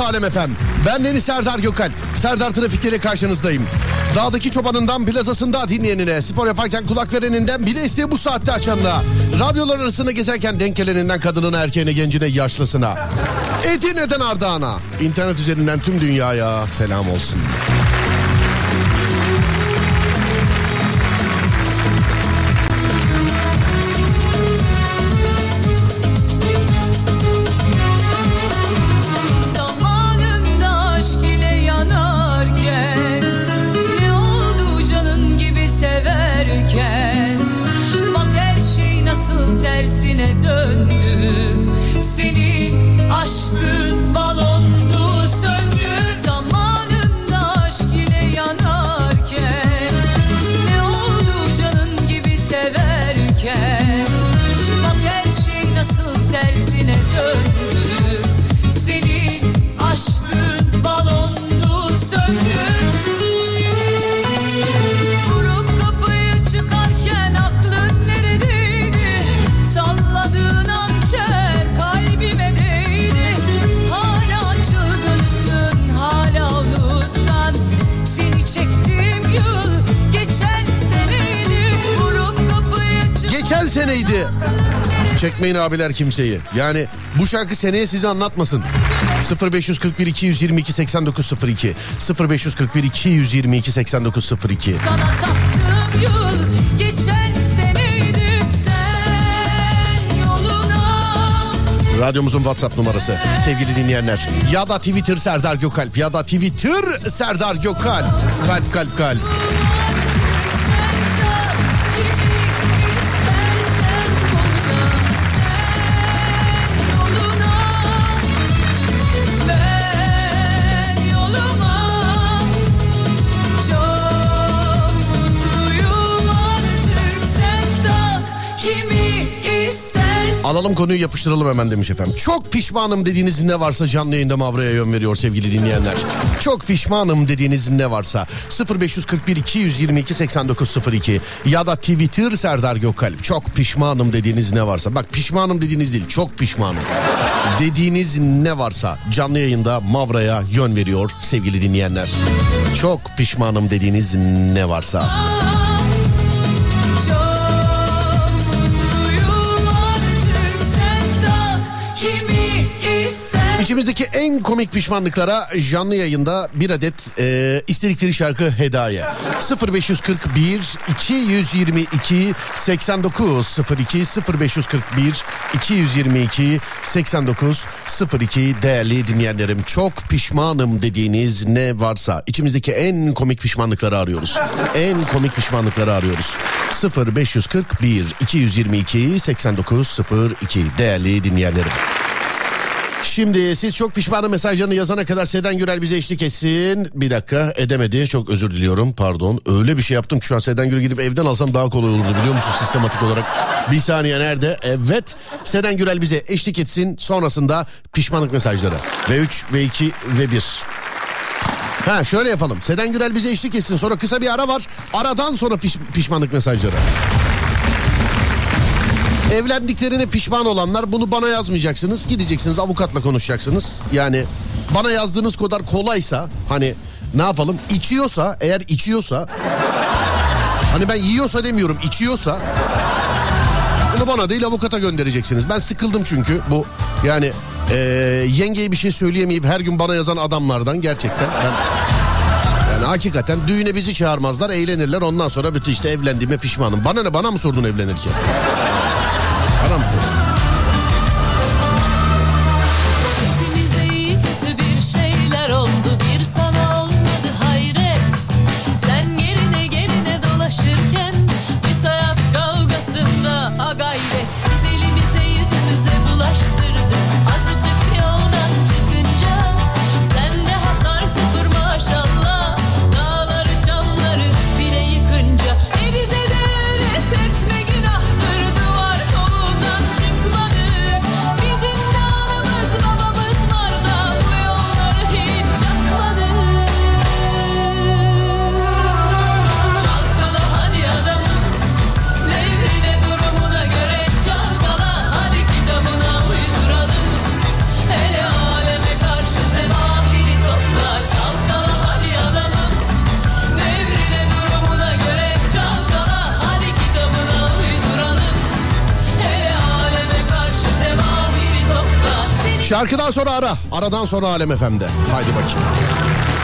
Alem Efem. Ben Deniz Serdar Gökal. Serdar Trafik ile karşınızdayım. Dağdaki çobanından plazasında dinleyenine, spor yaparken kulak vereninden bile isteye bu saatte açanına, radyolar arasında gezerken denk geleninden kadınına, erkeğine, gencine, yaşlısına, Edirne'den Ardahan'a, internet üzerinden tüm dünyaya selam olsun. Seneydi. Çekmeyin abiler kimseyi. Yani bu şarkı seneye sizi anlatmasın. 0541 222 8902 0541 222 8902 Sana taktığım yıl geçen seneydi Sen yoluna Radyomuzun WhatsApp numarası sevgili dinleyenler. Ya da Twitter Serdar Gökalp ya da Twitter Serdar Gökalp. Kalp kalp kalp. Alalım konuyu yapıştıralım hemen demiş efendim. Çok pişmanım dediğiniz ne varsa canlı yayında Mavra'ya yön veriyor sevgili dinleyenler. Çok pişmanım dediğiniz ne varsa 0541 222 8902 ya da Twitter Serdar Gökalp. Çok pişmanım dediğiniz ne varsa. Bak pişmanım dediğiniz değil çok pişmanım. Dediğiniz ne varsa canlı yayında Mavra'ya yön veriyor sevgili dinleyenler. Çok pişmanım dediğiniz ne varsa. Çok İçimizdeki en komik pişmanlıklara canlı yayında bir adet e, istedikleri şarkı hediye. 0541 222 8902 0541 222 8902 değerli dinleyenlerim çok pişmanım dediğiniz ne varsa içimizdeki en komik pişmanlıkları arıyoruz. En komik pişmanlıkları arıyoruz. 0541 222 8902 değerli dinleyenlerim. Şimdi siz çok pişmanım mesajlarını yazana kadar Seden Gürel bize eşlik etsin. Bir dakika edemedi çok özür diliyorum pardon. Öyle bir şey yaptım ki şu an Seden Gürel gidip evden alsam daha kolay olurdu biliyor musun sistematik olarak. Bir saniye nerede? Evet Seden Gürel bize eşlik etsin sonrasında pişmanlık mesajları. Ve 3 ve 2 ve 1. Ha şöyle yapalım. Seden Gürel bize eşlik etsin. Sonra kısa bir ara var. Aradan sonra piş- pişmanlık mesajları. Evlendiklerine pişman olanlar bunu bana yazmayacaksınız. Gideceksiniz avukatla konuşacaksınız. Yani bana yazdığınız kadar kolaysa hani ne yapalım? İçiyorsa eğer içiyorsa hani ben yiyorsa demiyorum içiyorsa bunu bana değil avukata göndereceksiniz. Ben sıkıldım çünkü bu yani eee yengeye bir şey söyleyemeyip her gün bana yazan adamlardan gerçekten ben yani hakikaten düğüne bizi çağırmazlar eğlenirler ondan sonra bütün işte evlendiğime pişmanım. Bana ne bana mı sordun evlenirken? Bana mı Şarkıdan sonra ara. Aradan sonra Alem FM'de. Haydi bakayım.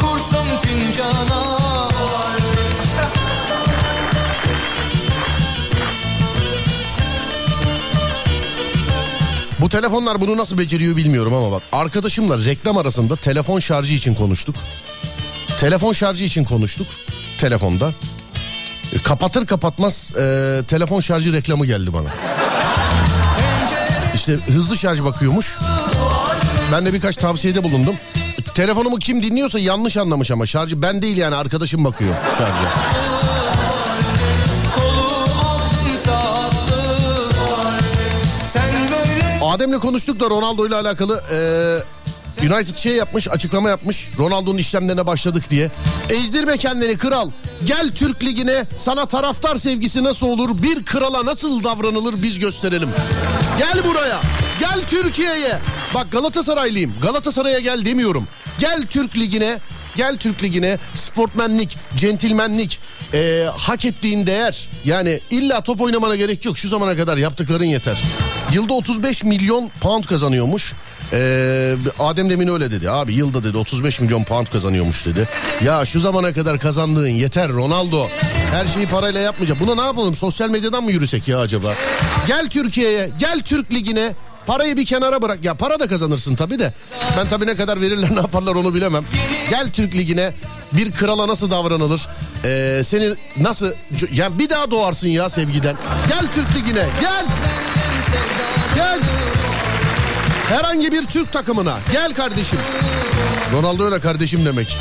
Kursun fincana Bu telefonlar bunu nasıl beceriyor bilmiyorum ama bak. Arkadaşımla reklam arasında telefon şarjı için konuştuk. Telefon şarjı için konuştuk. Telefonda. E, Kapatır kapatmaz e, telefon şarjı reklamı geldi bana. İşte hızlı şarj bakıyormuş. Ben de birkaç tavsiyede bulundum. Telefonumu kim dinliyorsa yanlış anlamış ama şarjı ben değil yani arkadaşım bakıyor şarja. Adem'le konuştuk da Ronaldo ile alakalı e, United şey yapmış açıklama yapmış Ronaldo'nun işlemlerine başladık diye. Ezdirme kendini kral. Gel Türk Ligi'ne sana taraftar sevgisi nasıl olur bir krala nasıl davranılır biz gösterelim. Gel buraya. Gel Türkiye'ye. Bak Galatasaraylıyım. Galatasaray'a gel demiyorum. Gel Türk Ligi'ne. Gel Türk Ligi'ne sportmenlik, centilmenlik, e, hak ettiğin değer. Yani illa top oynamana gerek yok. Şu zamana kadar yaptıkların yeter. Yılda 35 milyon pound kazanıyormuş. Ee, Adem Demin öyle dedi abi yılda dedi 35 milyon pound kazanıyormuş dedi. Ya şu zamana kadar kazandığın yeter Ronaldo. Her şeyi parayla yapmayacak. Buna ne yapalım sosyal medyadan mı yürüsek ya acaba? Gel Türkiye'ye gel Türk Ligi'ne Parayı bir kenara bırak. Ya para da kazanırsın tabii de. Ben tabii ne kadar verirler ne yaparlar onu bilemem. Gel Türk Ligi'ne bir krala nasıl davranılır? Ee, seni nasıl... Yani bir daha doğarsın ya sevgiden. Gel Türk Ligi'ne gel. Gel. Herhangi bir Türk takımına. Gel kardeşim. Ronaldo öyle kardeşim demek.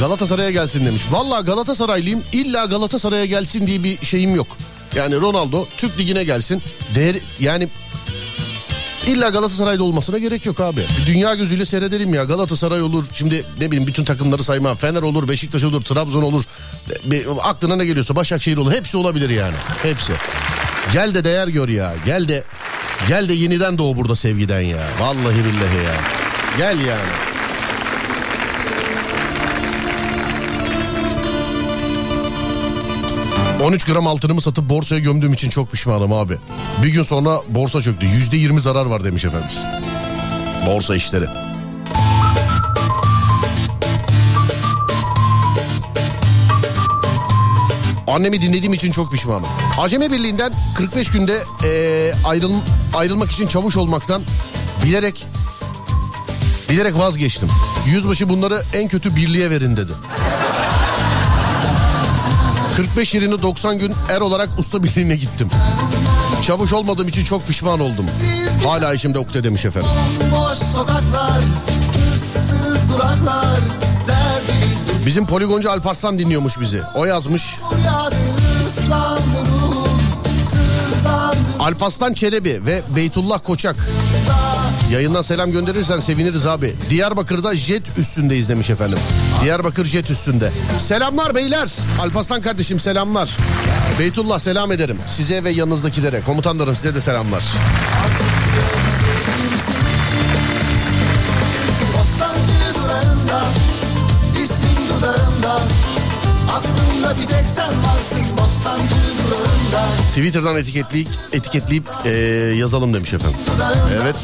Galatasaray'a gelsin demiş. Valla Galatasaraylıyım. İlla Galatasaray'a gelsin diye bir şeyim yok. Yani Ronaldo Türk Ligi'ne gelsin. Değer, yani illa Galatasaray'da olmasına gerek yok abi. Dünya gözüyle seyredelim ya. Galatasaray olur. Şimdi ne bileyim bütün takımları sayma. Fener olur, Beşiktaş olur, Trabzon olur. Bir, aklına ne geliyorsa Başakşehir olur. Hepsi olabilir yani. Hepsi. Gel de değer gör ya. Gel de gel de yeniden doğu burada sevgiden ya. Vallahi billahi ya. Gel yani. ...13 gram altınımı satıp borsaya gömdüğüm için çok pişmanım abi. Bir gün sonra borsa çöktü. %20 zarar var demiş efendimiz. Borsa işleri. Annemi dinlediğim için çok pişmanım. Aceme Birliği'nden 45 günde eee, ayrıl, ayrılmak için çavuş olmaktan bilerek bilerek vazgeçtim. Yüzbaşı bunları en kötü birliğe verin dedi. 45 yerine 90 gün er olarak usta birliğine gittim. Çavuş olmadığım için çok pişman oldum. Hala işimde ukde demiş efendim. Boş sokaklar, ıssız duraklar, Bizim poligoncu Alparslan dinliyormuş bizi. O yazmış. Alparslan Çelebi ve Beytullah Koçak. Yayından selam gönderirsen seviniriz abi. Diyarbakır'da jet üstündeyiz demiş efendim. Diyarbakır jet üstünde. Selamlar beyler. Alparslan kardeşim selamlar. Beytullah selam ederim. Size ve yanınızdakilere. Komutanlarım size de selamlar. Twitter'dan etiketleyip, etiketleyip eee, yazalım demiş efendim. Evet.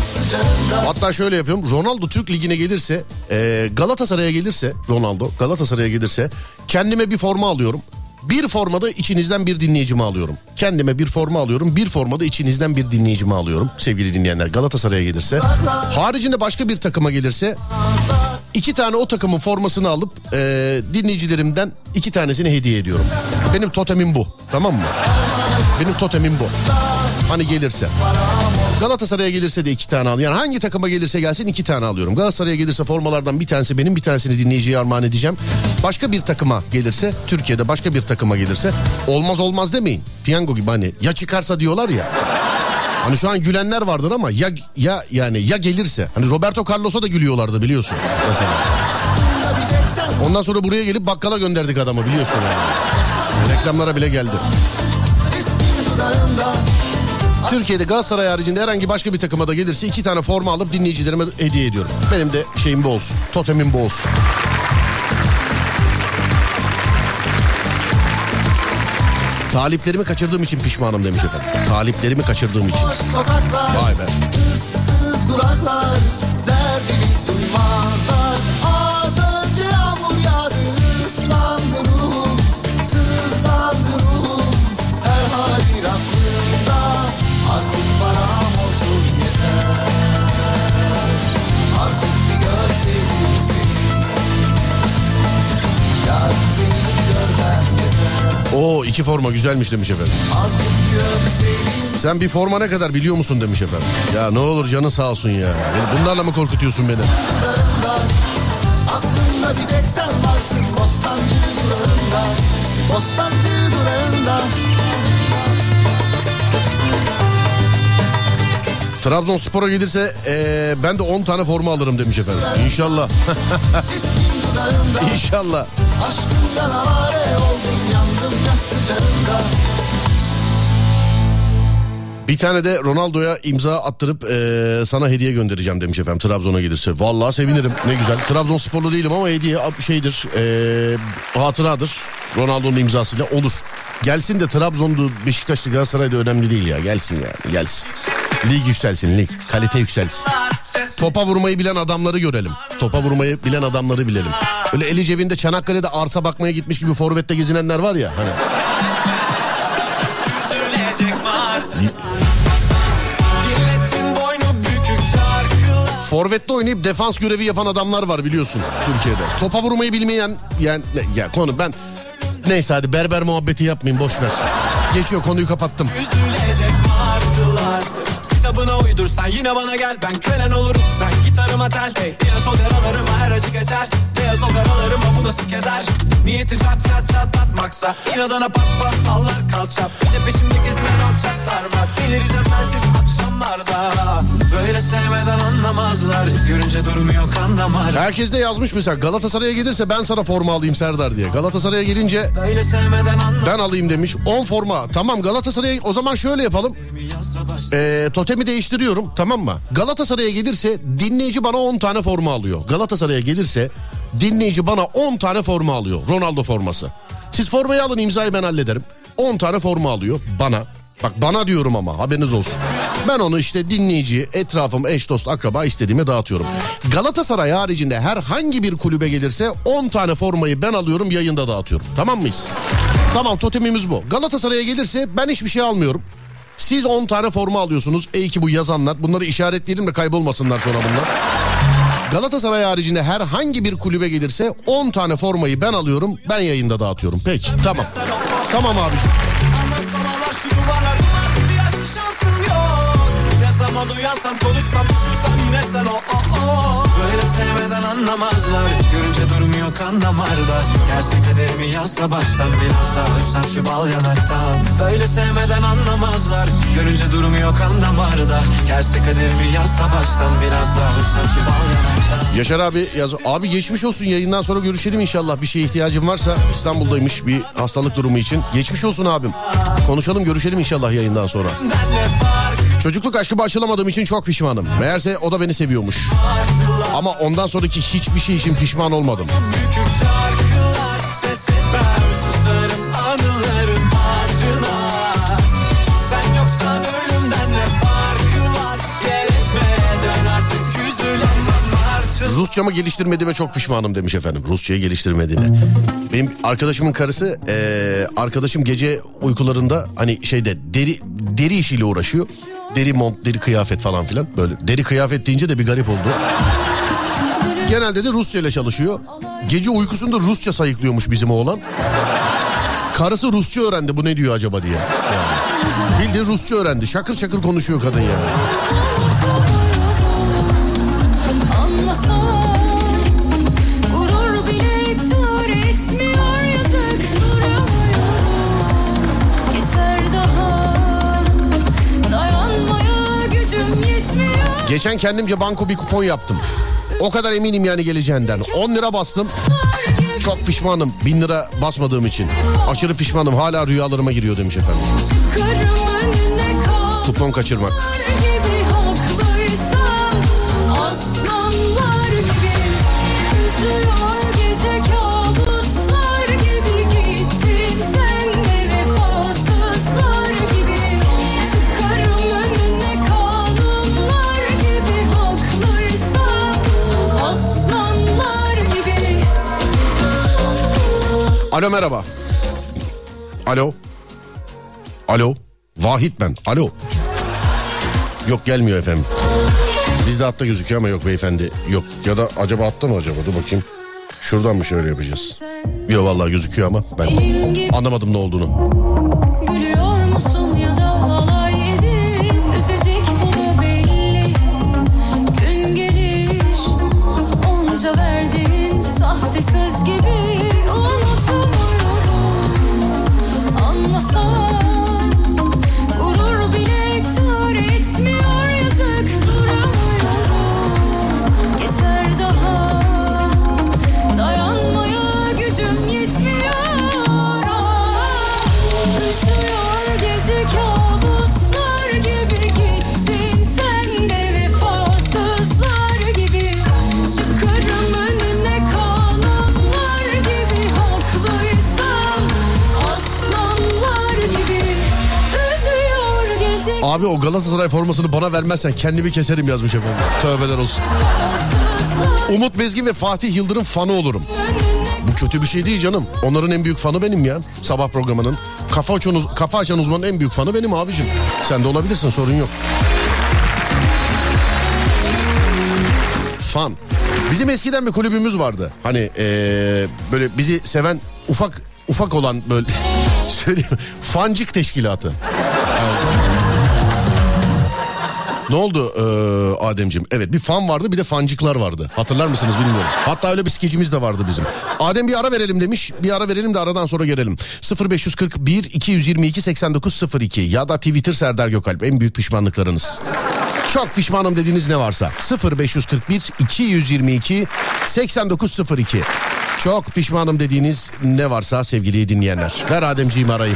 Sıcağında Hatta şöyle yapıyorum. Ronaldo Türk Ligi'ne gelirse, e, Galatasaray'a gelirse, Ronaldo Galatasaray'a gelirse kendime bir forma alıyorum. Bir formada içinizden bir dinleyicimi alıyorum. Kendime bir forma alıyorum. Bir formada içinizden bir dinleyicimi alıyorum. Sevgili dinleyenler Galatasaray'a gelirse. Haricinde başka bir takıma gelirse iki tane o takımın formasını alıp e, dinleyicilerimden iki tanesini hediye ediyorum. Benim totemim bu. Tamam mı? Benim totemim bu. Hani gelirse. Galatasaray'a gelirse de iki tane al. Yani hangi takıma gelirse gelsin iki tane alıyorum. Galatasaray'a gelirse formalardan bir tanesi benim bir tanesini dinleyiciye armağan edeceğim. Başka bir takıma gelirse Türkiye'de başka bir takıma gelirse olmaz olmaz demeyin. Piyango gibi hani ya çıkarsa diyorlar ya. Hani şu an gülenler vardır ama ya ya yani ya gelirse. Hani Roberto Carlos'a da gülüyorlardı biliyorsun mesela. Ondan sonra buraya gelip bakkala gönderdik adamı biliyorsun yani. Reklamlara bile geldi. Türkiye'de Galatasaray haricinde herhangi başka bir takıma da gelirse iki tane forma alıp dinleyicilerime hediye ediyorum. Benim de şeyim bu olsun. Totemim bu olsun. Taliplerimi kaçırdığım için pişmanım demiş efendim. Taliplerimi kaçırdığım için. Vay be. duraklar Oo iki forma güzelmiş demiş efendim. Sen bir forma ne kadar biliyor musun demiş efendim. Ya ne olur canı sağ olsun ya. Beni bunlarla mı korkutuyorsun beni? Aklımda bir tek sen varsın Bostancı durağında Bostancı durağında Trabzonspor'a gelirse eee, ben de 10 tane forma alırım demiş efendim. İnşallah. İnşallah. Aşkından avare oldum Bir tane de Ronaldo'ya imza attırıp eee, sana hediye göndereceğim demiş efendim Trabzon'a gelirse. Vallahi sevinirim ne güzel. Trabzonsporlu değilim ama hediye şeydir eee, hatıradır. Ronaldo'nun imzasıyla olur. Gelsin de Trabzon'du Beşiktaş'tı Galatasaray'da önemli değil ya. Gelsin yani gelsin. Lig yükselsin lig. Kalite yükselsin. Topa vurmayı bilen adamları görelim. Topa vurmayı bilen adamları bilelim. Öyle eli cebinde Çanakkale'de arsa bakmaya gitmiş gibi forvette gezinenler var ya. Hani Forvet'te oynayıp defans görevi yapan adamlar var biliyorsun Türkiye'de. Topa vurmayı bilmeyen yani ya konu ben neyse hadi berber muhabbeti yapmayayım boş ver. Geçiyor konuyu kapattım. Kitabına uydursan yine bana gel Ben kölen olurum sen gitarıma tel hey. Diyet o yaralarıma her acı geçer Beyaz o karalarıma bu nasıl keder Niyeti çat çat çatlatmaksa İnadına pat pat sallar kalça Bir de peşimde gezilen alçaklar var Delireceğim sensiz akşamlarda Böyle sevmeden anlamazlar Görünce durmuyor kan damar Herkes de yazmış mesela Galatasaray'a gelirse ben sana forma alayım Serdar diye. Galatasaray'a gelince Böyle sevmeden ben alayım demiş 10 forma. Tamam Galatasaray'a o zaman şöyle yapalım. Ee, totemi değiştiriyorum tamam mı? Galatasaray'a gelirse dinleyici bana 10 tane forma alıyor. Galatasaray'a gelirse dinleyici bana 10 tane forma alıyor. Ronaldo forması. Siz formayı alın imzayı ben hallederim. 10 tane forma alıyor bana. Bak bana diyorum ama haberiniz olsun. Ben onu işte dinleyici, etrafım, eş dost, akraba istediğime dağıtıyorum. Galatasaray haricinde herhangi bir kulübe gelirse 10 tane formayı ben alıyorum yayında dağıtıyorum. Tamam mıyız? Tamam totemimiz bu. Galatasaray'a gelirse ben hiçbir şey almıyorum. Siz 10 tane forma alıyorsunuz. Ey ki bu yazanlar. Bunları işaretleyelim de kaybolmasınlar sonra bunlar. Galatasaray haricinde herhangi bir kulübe gelirse 10 tane formayı ben alıyorum. Ben yayında dağıtıyorum. Peki tamam. Tamam abiciğim. Zaman uyansam konuşsam düşürsem yine sen o o o Böyle sevmeden anlamazlar Görünce durmuyor kan damarda Gerçek kaderimi yazsa baştan Biraz daha öpsem şu bal yanaktan Böyle sevmeden anlamazlar Görünce durmuyor kan damarda Gerçek kaderimi yazsa baştan Biraz daha öpsem şu bal yanaktan Yaşar abi yaz. Abi geçmiş olsun yayından sonra görüşelim inşallah. Bir şeye ihtiyacın varsa İstanbul'daymış bir hastalık durumu için. Geçmiş olsun abim. Konuşalım görüşelim inşallah yayından sonra. Çocukluk aşkı başlamadığım için çok pişmanım. Meğerse o da beni seviyormuş. Ama ondan sonraki hiçbir şey için pişman olmadım. Rusçamı geliştirmediğime çok pişmanım demiş efendim. Rusçayı geliştirmediğine. Benim arkadaşımın karısı eee, arkadaşım gece uykularında hani şeyde deri deri işiyle uğraşıyor. Deri mont, deri kıyafet falan filan böyle. Deri kıyafet deyince de bir garip oldu. Genelde de Rusça ile çalışıyor. Gece uykusunda Rusça sayıklıyormuş bizim oğlan. Karısı Rusça öğrendi bu ne diyor acaba diye. Yani. Bildiğin Rusça öğrendi. Şakır şakır konuşuyor kadın yani. Geçen kendimce banko bir kupon yaptım. O kadar eminim yani geleceğinden. 10 lira bastım. Çok pişmanım 1000 lira basmadığım için. Aşırı pişmanım hala rüyalarıma giriyor demiş efendim. Kupon kaçırmak. Alo merhaba. Alo. Alo. Vahit ben. Alo. Yok gelmiyor efendim. Bizde hatta gözüküyor ama yok beyefendi. Yok ya da acaba hatta mı acaba? Dur bakayım. Şuradan mı şöyle yapacağız? Yok vallahi gözüküyor ama ben anlamadım ne olduğunu. Söz gibi Abi o Galatasaray formasını bana vermezsen kendimi keserim yazmış efendim. Tövbeler olsun. Umut Bezgin ve Fatih Yıldırım fanı olurum. Bu kötü bir şey değil canım. Onların en büyük fanı benim ya. Sabah programının. Kafa açan, kafa açan uzmanın en büyük fanı benim abicim. Sen de olabilirsin sorun yok. fan. Bizim eskiden bir kulübümüz vardı. Hani ee, böyle bizi seven ufak ufak olan böyle söyleyeyim fancık teşkilatı. Ne oldu ee, Ademciğim? Evet bir fan vardı bir de fancıklar vardı. Hatırlar mısınız bilmiyorum. Hatta öyle bir skecimiz de vardı bizim. Adem bir ara verelim demiş. Bir ara verelim de aradan sonra gelelim. 0541 222 8902 ya da Twitter Serdar Gökalp en büyük pişmanlıklarınız. Çok pişmanım dediğiniz ne varsa 0541 222 8902 Çok pişmanım dediğiniz ne varsa sevgili dinleyenler. Ver Ademciğim arayı.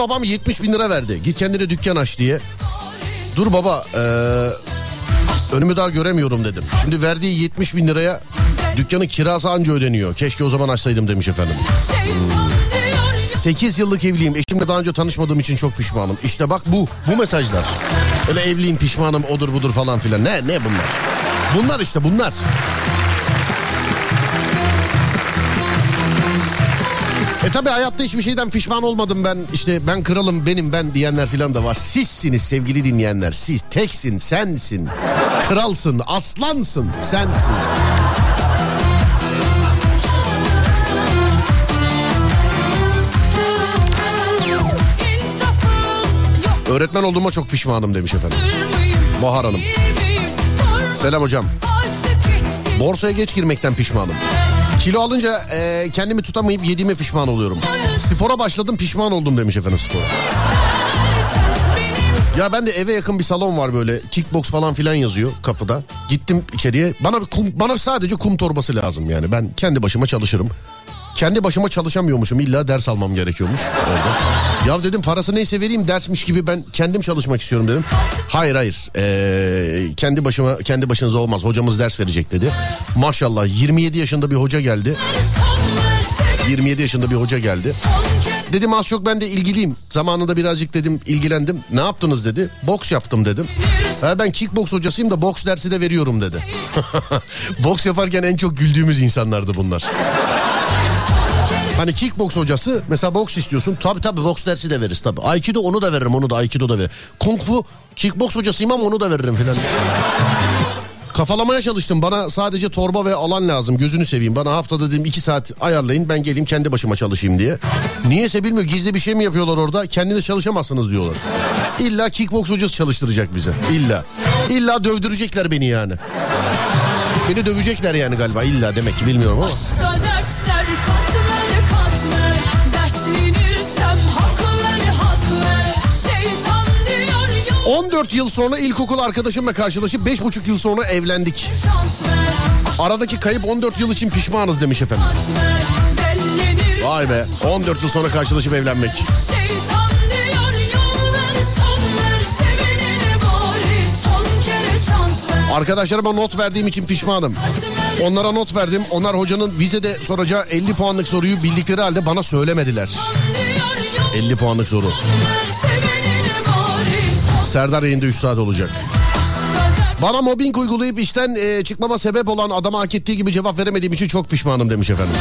Babam 70 bin lira verdi. Git kendine dükkan aç diye. Dur baba eee, önümü daha göremiyorum dedim. Şimdi verdiği 70 bin liraya dükkanın kirası anca ödeniyor. Keşke o zaman açsaydım demiş efendim. diyor 8 yıllık evliyim. Eşimle daha önce tanışmadığım için çok pişmanım. İşte bak bu, bu mesajlar. Öyle evliyim pişmanım odur budur falan filan. Ne, ne bunlar? Bunlar işte bunlar. E tabi hayatta hiçbir şeyden pişman olmadım ben. İşte ben kralım benim ben diyenler filan da var. Sizsiniz sevgili dinleyenler. Siz teksin, sensin. Kralsın, aslansın, sensin. Öğretmen olduğuma çok pişmanım demiş efendim. Bahar Hanım. Selam hocam. Borsaya geç girmekten pişmanım. Kilo alınca e, kendimi tutamayıp yediğime pişman oluyorum. Spora başladım pişman oldum demiş efendim spora. Ya ben de eve yakın bir salon var böyle kickbox falan filan yazıyor kapıda. Gittim içeriye bana kum, bana sadece kum torbası lazım yani ben kendi başıma çalışırım. Kendi başıma çalışamıyormuşum illa ders almam gerekiyormuş orada. Ya dedim parası neyse vereyim dersmiş gibi ben kendim çalışmak istiyorum dedim. Hayır hayır ee, kendi başıma kendi başınıza olmaz hocamız ders verecek dedi. Maşallah 27 yaşında bir hoca geldi. Son ver sevin 27 yaşında bir hoca geldi. Dedim az çok ben de ilgiliyim. Zamanında birazcık dedim ilgilendim. Ne yaptınız dedi. Boks yaptım dedim. Ha, ben kickboks hocasıyım da boks dersi de veriyorum dedi. boks yaparken en çok güldüğümüz insanlardı bunlar. Hani kickboks hocası mesela boks istiyorsun. Tabii tabii boks dersi de veririz tabii. Aikido onu da veririm onu da Aikido da veririm. Kung fu kickboks hocasıyım ama onu da veririm filan. Kafalamaya çalıştım. Bana sadece torba ve alan lazım. Gözünü seveyim. Bana haftada dedim iki saat ayarlayın. Ben geleyim kendi başıma çalışayım diye. Niyeyse bilmiyor. Gizli bir şey mi yapıyorlar orada? Kendiniz çalışamazsınız diyorlar. İlla kickbox hocası çalıştıracak bize. İlla. İlla dövdürecekler beni yani. Beni dövecekler yani galiba. İlla demek ki bilmiyorum ama. 14 yıl sonra ilkokul arkadaşımla karşılaşıp 5,5 yıl sonra evlendik. Aradaki kayıp 14 yıl için pişmanız demiş efendim. Vay be 14 yıl sonra karşılaşıp evlenmek. Şeytan Arkadaşlarıma not verdiğim için pişmanım. Onlara not verdim. Onlar hocanın vizede soracağı 50 puanlık soruyu bildikleri halde bana söylemediler. diyor yol 50 puanlık soru. Serdar yayında 3 saat olacak. Bana mobbing uygulayıp işten e, çıkmama sebep olan adama hak ettiği gibi cevap veremediğim için çok pişmanım demiş efendim.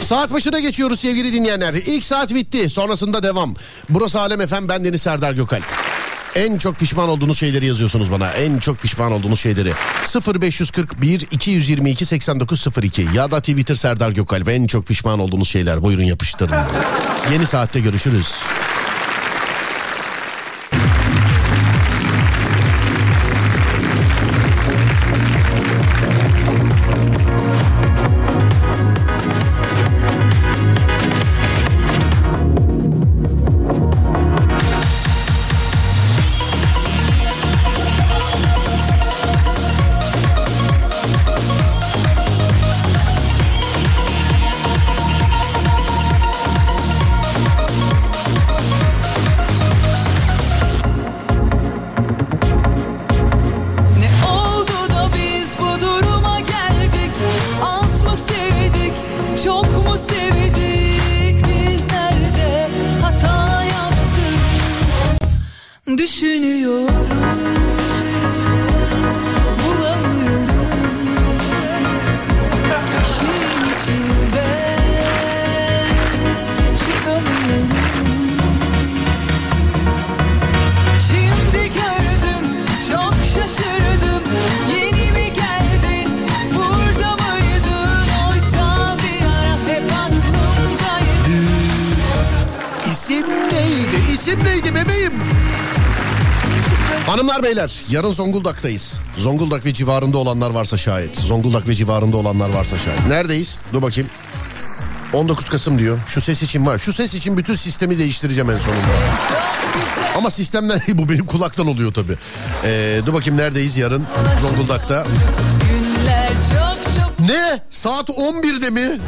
Saat başına geçiyoruz sevgili dinleyenler. İlk saat bitti. Sonrasında devam. Burası Alem Efem. Ben Deniz Serdar Gökal. En çok pişman olduğunuz şeyleri yazıyorsunuz bana. En çok pişman olduğunuz şeyleri. 0541 222 8902 ya da Twitter Serdar Gökal. En çok pişman olduğunuz şeyler. Buyurun yapıştırın. Yeni saatte görüşürüz. Neydi? İsim neydi bebeğim? Hanımlar beyler yarın Zonguldak'tayız. Zonguldak ve civarında olanlar varsa şayet. Zonguldak ve civarında olanlar varsa şayet. Neredeyiz? Dur bakayım. 19 Kasım diyor. Şu ses için var. Şu ses için bütün sistemi değiştireceğim en sonunda. Ama sistemden bu benim kulaktan oluyor tabii. Ee, dur bakayım neredeyiz yarın Zonguldak'ta. Ne? Saat 11'de mi?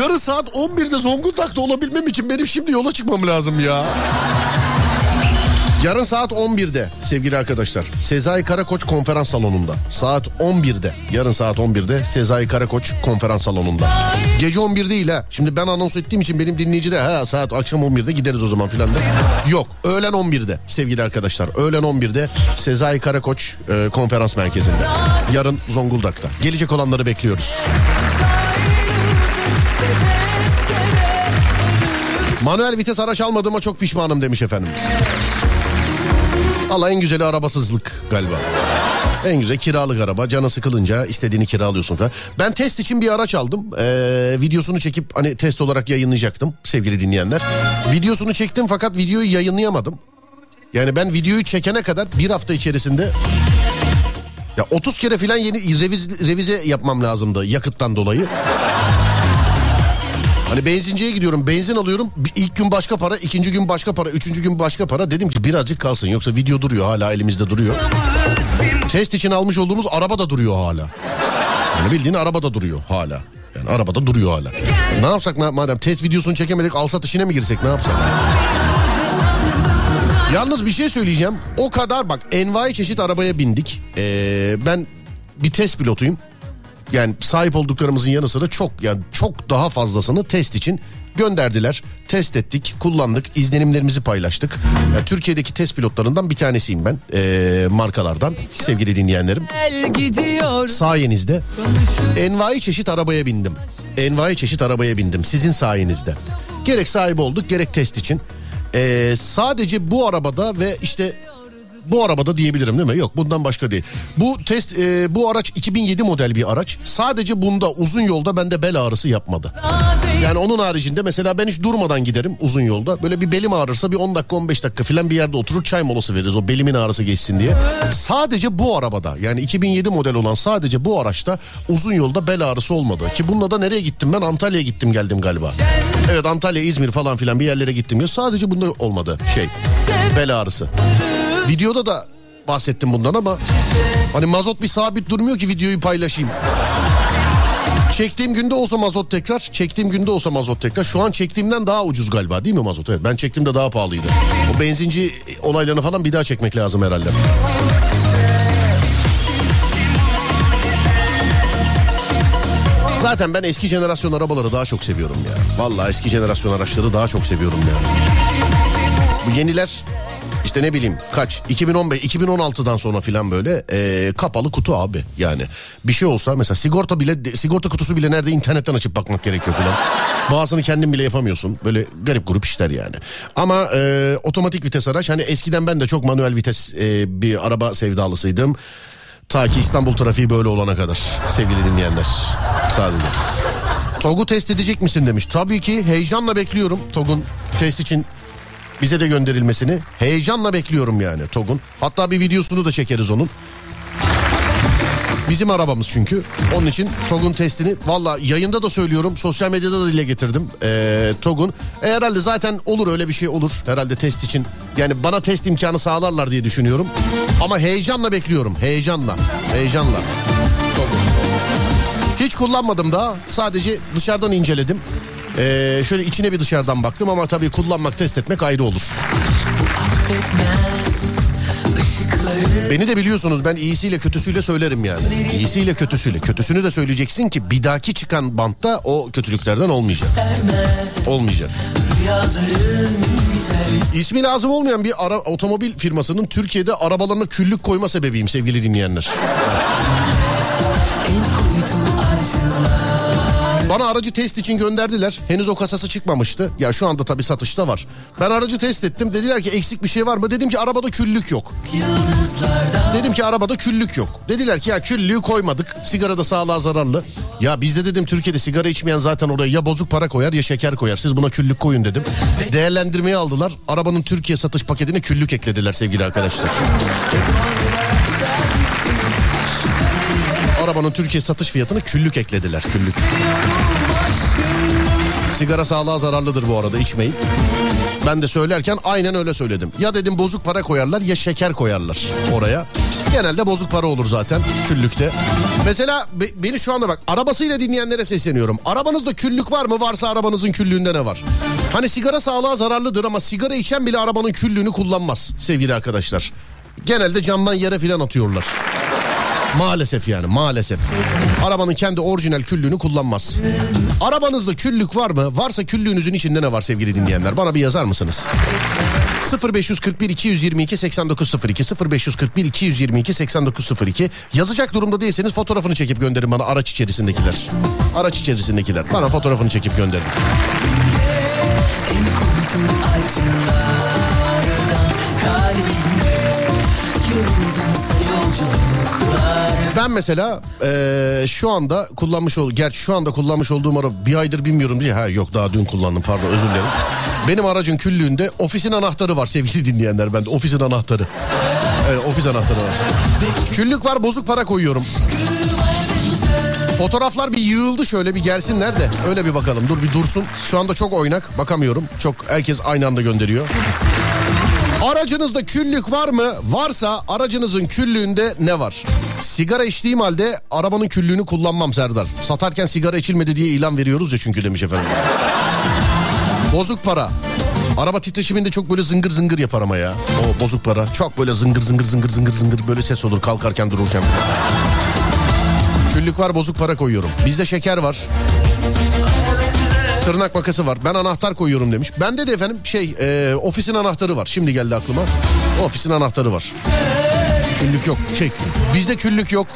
Yarın saat 11'de Zonguldak'ta olabilmem için benim şimdi yola çıkmam lazım ya. Yarın saat 11'de sevgili arkadaşlar. Sezai Karakoç konferans salonunda. Saat 11'de. Yarın saat 11'de Sezai Karakoç konferans salonunda. Gece 11 değil ha. Şimdi ben anons ettiğim için benim dinleyici de ha saat akşam 11'de gideriz o zaman filan da. Yok öğlen 11'de sevgili arkadaşlar. Öğlen 11'de Sezai Karakoç e, konferans merkezinde. Yarın Zonguldak'ta. Gelecek olanları bekliyoruz. Manuel vites araç almadığıma çok pişmanım demiş efendim. Allah en güzeli arabasızlık galiba. En güzel kiralık araba. Canı sıkılınca istediğini kiralıyorsun falan. Ben test için bir araç aldım. Ee, videosunu çekip hani test olarak yayınlayacaktım sevgili dinleyenler. Videosunu çektim fakat videoyu yayınlayamadım. Yani ben videoyu çekene kadar bir hafta içerisinde ya 30 kere falan yeni revize, revize yapmam lazımdı yakıttan dolayı. Hani benzinciye gidiyorum benzin alıyorum ilk gün başka para ikinci gün başka para üçüncü gün başka para dedim ki birazcık kalsın yoksa video duruyor hala elimizde duruyor. Test için almış olduğumuz araba da duruyor hala. Yani bildiğin araba da duruyor hala. Yani arabada duruyor hala. Ne yapsak ma- madem test videosunu çekemedik al sat işine mi girsek ne yapsak? Yalnız bir şey söyleyeceğim. O kadar bak envai çeşit arabaya bindik. Ee, ben bir test pilotuyum. Yani sahip olduklarımızın yanı sıra çok yani çok daha fazlasını test için gönderdiler. Test ettik, kullandık, izlenimlerimizi paylaştık. Yani Türkiye'deki test pilotlarından bir tanesiyim ben. ee, markalardan sevgili dinleyenlerim. Sayenizde envai çeşit arabaya bindim. Envai çeşit arabaya bindim sizin sayenizde. Gerek sahibi olduk gerek test için. Ee, sadece bu arabada ve işte bu arabada diyebilirim değil mi? Yok bundan başka değil. Bu test e, bu araç 2007 model bir araç. Sadece bunda uzun yolda bende bel ağrısı yapmadı. Yani onun haricinde mesela ben hiç durmadan giderim uzun yolda. Böyle bir belim ağrırsa bir 10 dakika 15 dakika falan bir yerde oturur çay molası veririz o belimin ağrısı geçsin diye. Sadece bu arabada yani 2007 model olan sadece bu araçta uzun yolda bel ağrısı olmadı. Ki bununla da nereye gittim ben Antalya'ya gittim geldim galiba. Evet Antalya İzmir falan filan bir yerlere gittim ya sadece bunda olmadı şey bel ağrısı. Videoda da bahsettim bundan ama hani mazot bir sabit durmuyor ki videoyu paylaşayım. Çektiğim günde olsa mazot tekrar, çektiğim günde olsa mazot tekrar. Şu an çektiğimden daha ucuz galiba değil mi mazot? Evet ben çektiğimde daha pahalıydı. O benzinci olaylarını falan bir daha çekmek lazım herhalde. Zaten ben eski jenerasyon arabaları daha çok seviyorum ya. Vallahi eski jenerasyon araçları daha çok seviyorum yani. Bu yeniler işte ne bileyim kaç 2015 2016'dan sonra filan böyle e, kapalı kutu abi yani. Bir şey olsa mesela sigorta bile sigorta kutusu bile nerede internetten açıp bakmak gerekiyor filan. Bazısını kendin bile yapamıyorsun. Böyle garip grup işler yani. Ama e, otomatik vites araç hani eskiden ben de çok manuel vites e, bir araba sevdalısıydım. Ta ki İstanbul trafiği böyle olana kadar sevgili dinleyenler. Sadece. TOG'u test edecek misin demiş. Tabii ki heyecanla bekliyorum. TOG'un test için bize de gönderilmesini. Heyecanla bekliyorum yani TOG'un. Hatta bir videosunu da çekeriz onun. Bizim arabamız çünkü. Onun için TOG'un testini valla yayında da söylüyorum. Sosyal medyada da dile getirdim. Ee, TOG'un. E, herhalde zaten olur öyle bir şey olur. Herhalde test için. Yani bana test imkanı sağlarlar diye düşünüyorum. Ama heyecanla bekliyorum. Heyecanla. Heyecanla. TOG'un. Hiç kullanmadım daha. Sadece dışarıdan inceledim. Ee, şöyle içine bir dışarıdan baktım ama tabii kullanmak, test etmek ayrı olur. Beni de biliyorsunuz ben iyisiyle kötüsüyle söylerim yani. İyisiyle kötüsüyle. Kötüsünü de söyleyeceksin ki bir dahaki çıkan bantta o kötülüklerden olmayacak. Olmayacak. İsmi lazım olmayan bir ara, otomobil firmasının Türkiye'de arabalarına küllük koyma sebebiyim sevgili dinleyenler. Bana aracı test için gönderdiler. Henüz o kasası çıkmamıştı. Ya şu anda tabii satışta var. Ben aracı test ettim. Dediler ki eksik bir şey var mı? Dedim ki arabada küllük yok. Dedim ki arabada küllük yok. Dediler ki ya küllüğü koymadık. Sigara da sağlığa zararlı. Ya bizde dedim Türkiye'de sigara içmeyen zaten oraya ya bozuk para koyar ya şeker koyar. Siz buna küllük koyun dedim. Değerlendirmeye aldılar. Arabanın Türkiye satış paketine küllük eklediler sevgili arkadaşlar. Arabanın Türkiye satış fiyatını küllük eklediler. Küllük. Sigara sağlığa zararlıdır bu arada içmeyin. Ben de söylerken aynen öyle söyledim. Ya dedim bozuk para koyarlar ya şeker koyarlar oraya. Genelde bozuk para olur zaten küllükte. Mesela be- beni şu anda bak arabasıyla dinleyenlere sesleniyorum. Arabanızda küllük var mı? Varsa arabanızın küllüğünde ne var? Hani sigara sağlığa zararlıdır ama sigara içen bile arabanın küllüğünü kullanmaz sevgili arkadaşlar. Genelde camdan yere filan atıyorlar. Maalesef yani maalesef. Arabanın kendi orijinal küllüğünü kullanmaz. Arabanızda küllük var mı? Varsa küllüğünüzün içinde ne var sevgili dinleyenler? Bana bir yazar mısınız? 0541 222 8902 0541 222 8902 yazacak durumda değilseniz fotoğrafını çekip gönderin bana araç içerisindekiler. Araç içerisindekiler. Bana fotoğrafını çekip gönderin. Ben mesela eee, şu anda kullanmış ol, gerçi şu anda kullanmış olduğum araba bir aydır bilmiyorum diye. Ha yok daha dün kullandım pardon özür dilerim. Benim aracın küllüğünde ofisin anahtarı var sevgili dinleyenler bende ofisin anahtarı. Evet ofis anahtarı var. Küllük var bozuk para koyuyorum. Fotoğraflar bir yığıldı şöyle bir gelsinler de öyle bir bakalım. Dur bir dursun. Şu anda çok oynak bakamıyorum. Çok herkes aynı anda gönderiyor. Aracınızda küllük var mı? Varsa aracınızın küllüğünde ne var? Sigara içtiğim halde arabanın küllüğünü kullanmam Serdar. Satarken sigara içilmedi diye ilan veriyoruz ya çünkü demiş efendim. Bozuk para. Araba titreşiminde çok böyle zıngır zıngır yapar ama ya. O bozuk para. Çok böyle zıngır zıngır zıngır zıngır zıngır böyle ses olur kalkarken dururken. Küllük var bozuk para koyuyorum. Bizde şeker var. Tırnak makası var. Ben anahtar koyuyorum demiş. Bende de efendim şey e, ofisin anahtarı var. Şimdi geldi aklıma. Ofisin anahtarı var. Küllük yok. Şey, bizde küllük yok.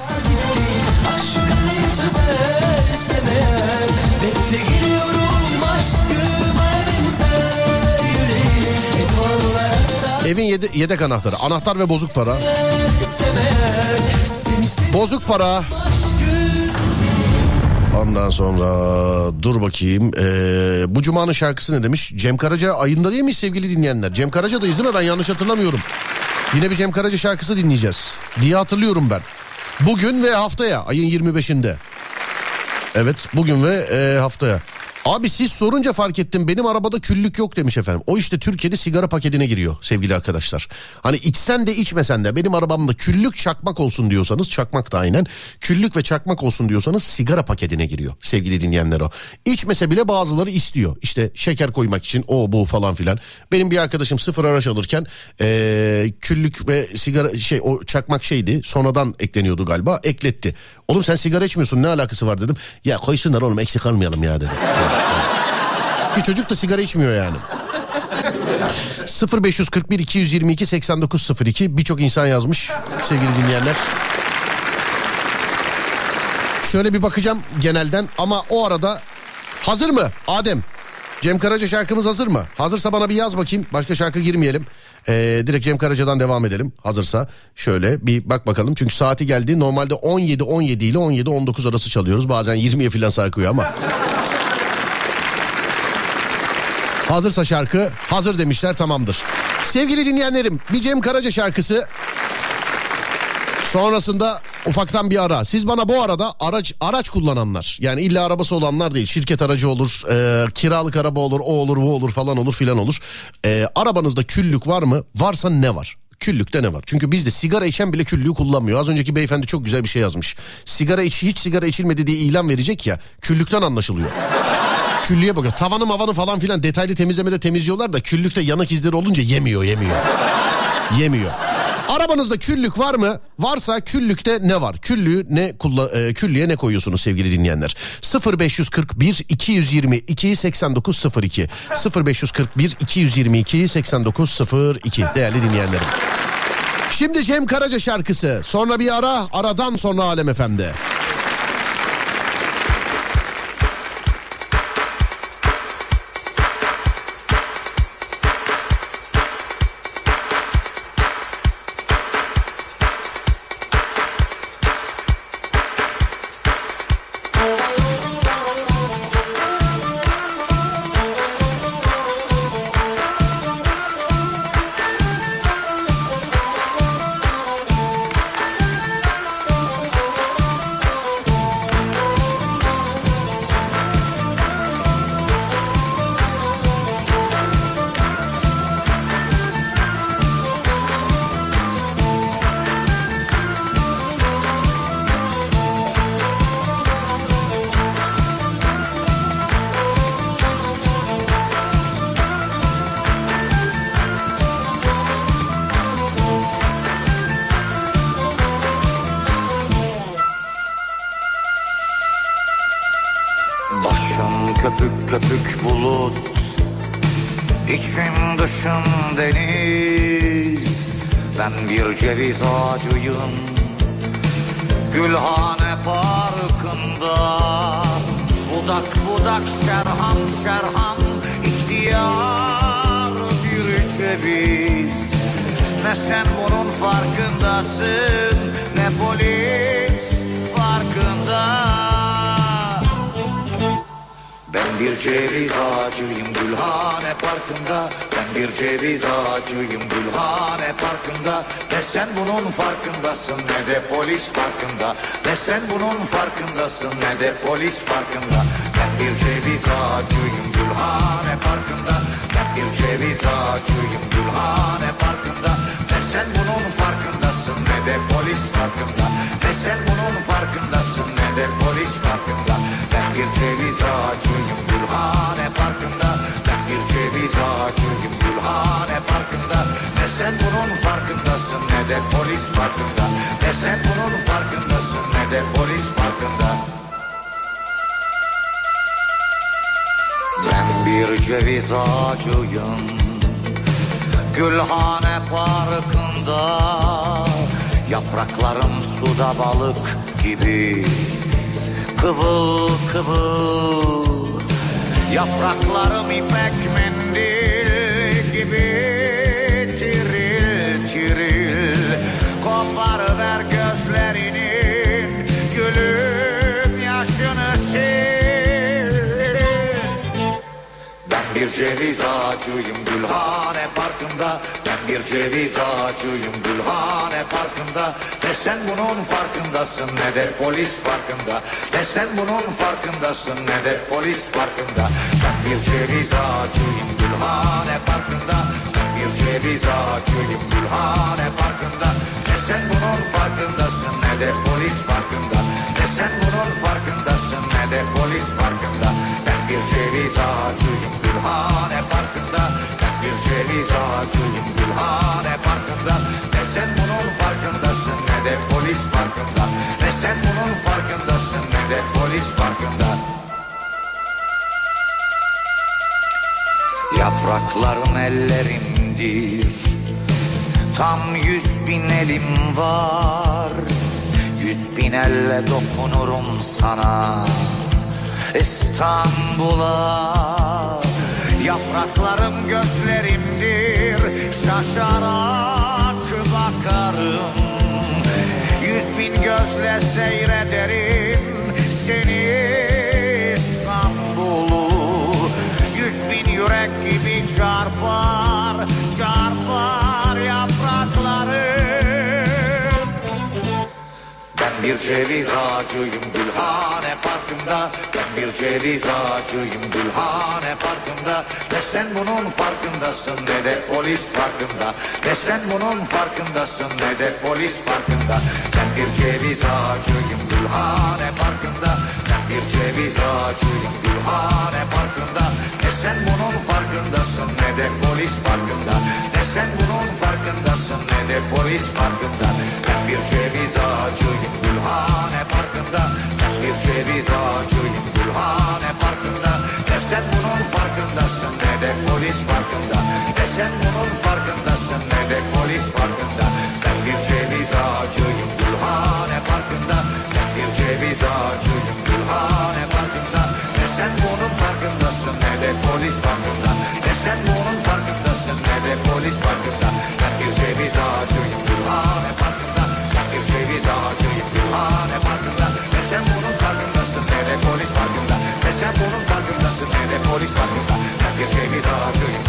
Evin yede- yedek anahtarı. Anahtar ve bozuk para. Bozuk para. Ondan sonra dur bakayım. Ee, bu cumanın şarkısı ne demiş? Cem Karaca ayında değil mi sevgili dinleyenler? Cem Karaca'dayız değil mi? Ben yanlış hatırlamıyorum. Yine bir Cem Karaca şarkısı dinleyeceğiz. Diye hatırlıyorum ben. Bugün ve haftaya ayın 25'inde. Evet bugün ve e, haftaya. Abi siz sorunca fark ettim benim arabada küllük yok demiş efendim. O işte Türkiye'de sigara paketine giriyor sevgili arkadaşlar. Hani içsen de içmesen de benim arabamda küllük çakmak olsun diyorsanız çakmak da aynen. Küllük ve çakmak olsun diyorsanız sigara paketine giriyor sevgili dinleyenler o. İçmese bile bazıları istiyor. İşte şeker koymak için o bu falan filan. Benim bir arkadaşım sıfır araç alırken eee, küllük ve sigara şey o çakmak şeydi sonradan ekleniyordu galiba ekletti. Oğlum sen sigara içmiyorsun ne alakası var dedim. Ya koysunlar oğlum eksik almayalım ya dedi. Ki çocuk da sigara içmiyor yani. 0541 222 8902 birçok insan yazmış sevgili dinleyenler. Şöyle bir bakacağım genelden ama o arada hazır mı Adem? Cem Karaca şarkımız hazır mı? Hazırsa bana bir yaz bakayım. Başka şarkı girmeyelim. Ee, direkt Cem Karaca'dan devam edelim. Hazırsa şöyle bir bak bakalım. Çünkü saati geldi. Normalde 17-17 ile 17-19 arası çalıyoruz. Bazen 20'ye falan sarkıyor ama. Hazırsa şarkı hazır demişler tamamdır. Sevgili dinleyenlerim bir Cem Karaca şarkısı Sonrasında ufaktan bir ara. Siz bana bu arada araç araç kullananlar yani illa arabası olanlar değil şirket aracı olur, e, kiralık araba olur, o olur, bu olur falan olur filan olur. E, arabanızda küllük var mı? Varsa ne var? Küllükte ne var? Çünkü bizde sigara içen bile küllüğü kullanmıyor. Az önceki beyefendi çok güzel bir şey yazmış. Sigara içi hiç sigara içilmedi diye ilan verecek ya. Küllükten anlaşılıyor. Küllüğe bakıyor. Tavanı mavanı falan filan detaylı temizlemede temizliyorlar da küllükte yanık izleri olunca yemiyor yemiyor. yemiyor. Arabanızda küllük var mı? Varsa küllükte ne var? Küllüğü ne kulla, e, küllüğe ne koyuyorsunuz sevgili dinleyenler? 0541 222 8902 0541 222 8902 değerli dinleyenlerim. Şimdi Cem Karaca şarkısı. Sonra bir ara, aradan sonra Alem FM'de. Ne sen bunun farkındasın. Ne polis farkında? Ben bir ceviz ağacıyım Gülhane Parkı'nda. Ben bir ceviz ağacıyım Gülhane Parkı'nda. Ne sen bunun farkındasın ne de polis farkında. Ne sen bunun farkındasın ne de polis farkında. Ben bir ceviz ağacıyım Gülhane Parkı'nda. Ben bir ceviz ağacıyım Gülhane Parkı'nda sen bunun farkındasın ne de polis farkında. Ne sen bunun farkındasın ne de polis farkında. Ben bir ceviz ağacıyım Gülhane Parkı'nda. Ben bir ceviz ağacıyım Gülhane Parkı'nda. Ne sen bunun farkındasın ne de polis farkında. Ne sen bunun farkındasın ne de polis farkında. Ben bir ceviz ağacıyım Gülhane Parkı'nda Yapraklarım suda balık gibi. Kıvıl kıvıl Yapraklarım ipek mendil gibi ceviz ağacıyım Gülhane Parkı'nda. Ben bir ceviz ağacıyım Gülhane Parkı'nda. Ne sen bunun farkındasın ne de polis farkında? Ne sen bunun farkındasın ne de polis farkında? Ben bir ceviz ağacıyım Gülhane Parkı'nda. Ben bir ceviz ağacıyım Gülhane Parkı'nda. Ne sen bunun farkındasın ne de polis farkında. Yaprak Yapraklarım ellerimdir. Tam yüz bin elim var. Yüz bin elle dokunurum sana. İstanbul'a Yapraklarım gözlerimdir. Şaşarak bakarım. Yüz bin gözle seyrederim Seni. İstanbul'u Yüz bin yürek gibi çarpar Çarpar yapraklarım ben bir ceviz ağacıyım Gülhane Parkı'nda. Ben bir ceviz ağacıyım Gülhane Parkı'nda. Ne sen bunun farkındasın ne de polis farkında. Ne sen bunun farkındasın ne de polis farkında. Ben bir ceviz ağacıyım Gülhane Parkı'nda ceviz ağacıyım Gülhane Parkı'nda Ne sen bunun farkındasın ne de polis farkında. Ne sen bunun farkındasın ne de polis farkında. Ben bir ceviz ağacıyım Gülhane Parkı'nda Ben bir ceviz ağacıyım ne de polis farkında Ben bir ceviz ağacıyım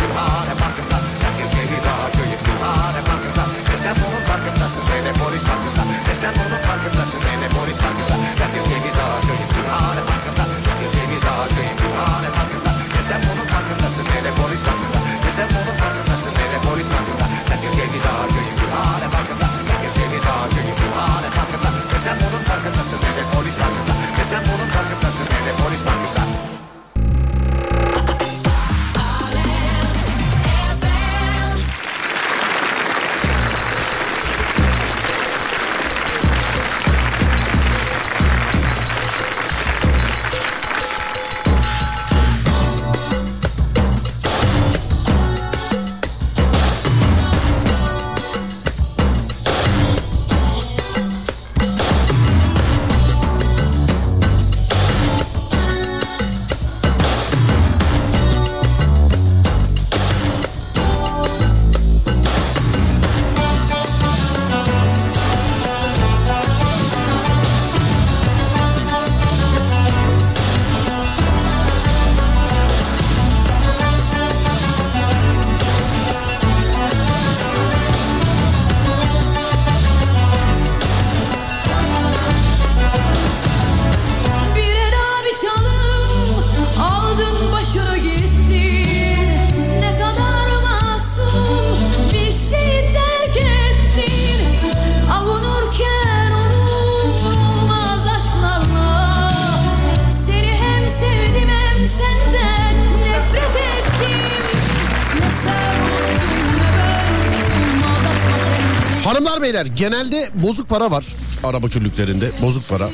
Hanımlar beyler genelde bozuk para var araba küllüklerinde bozuk para.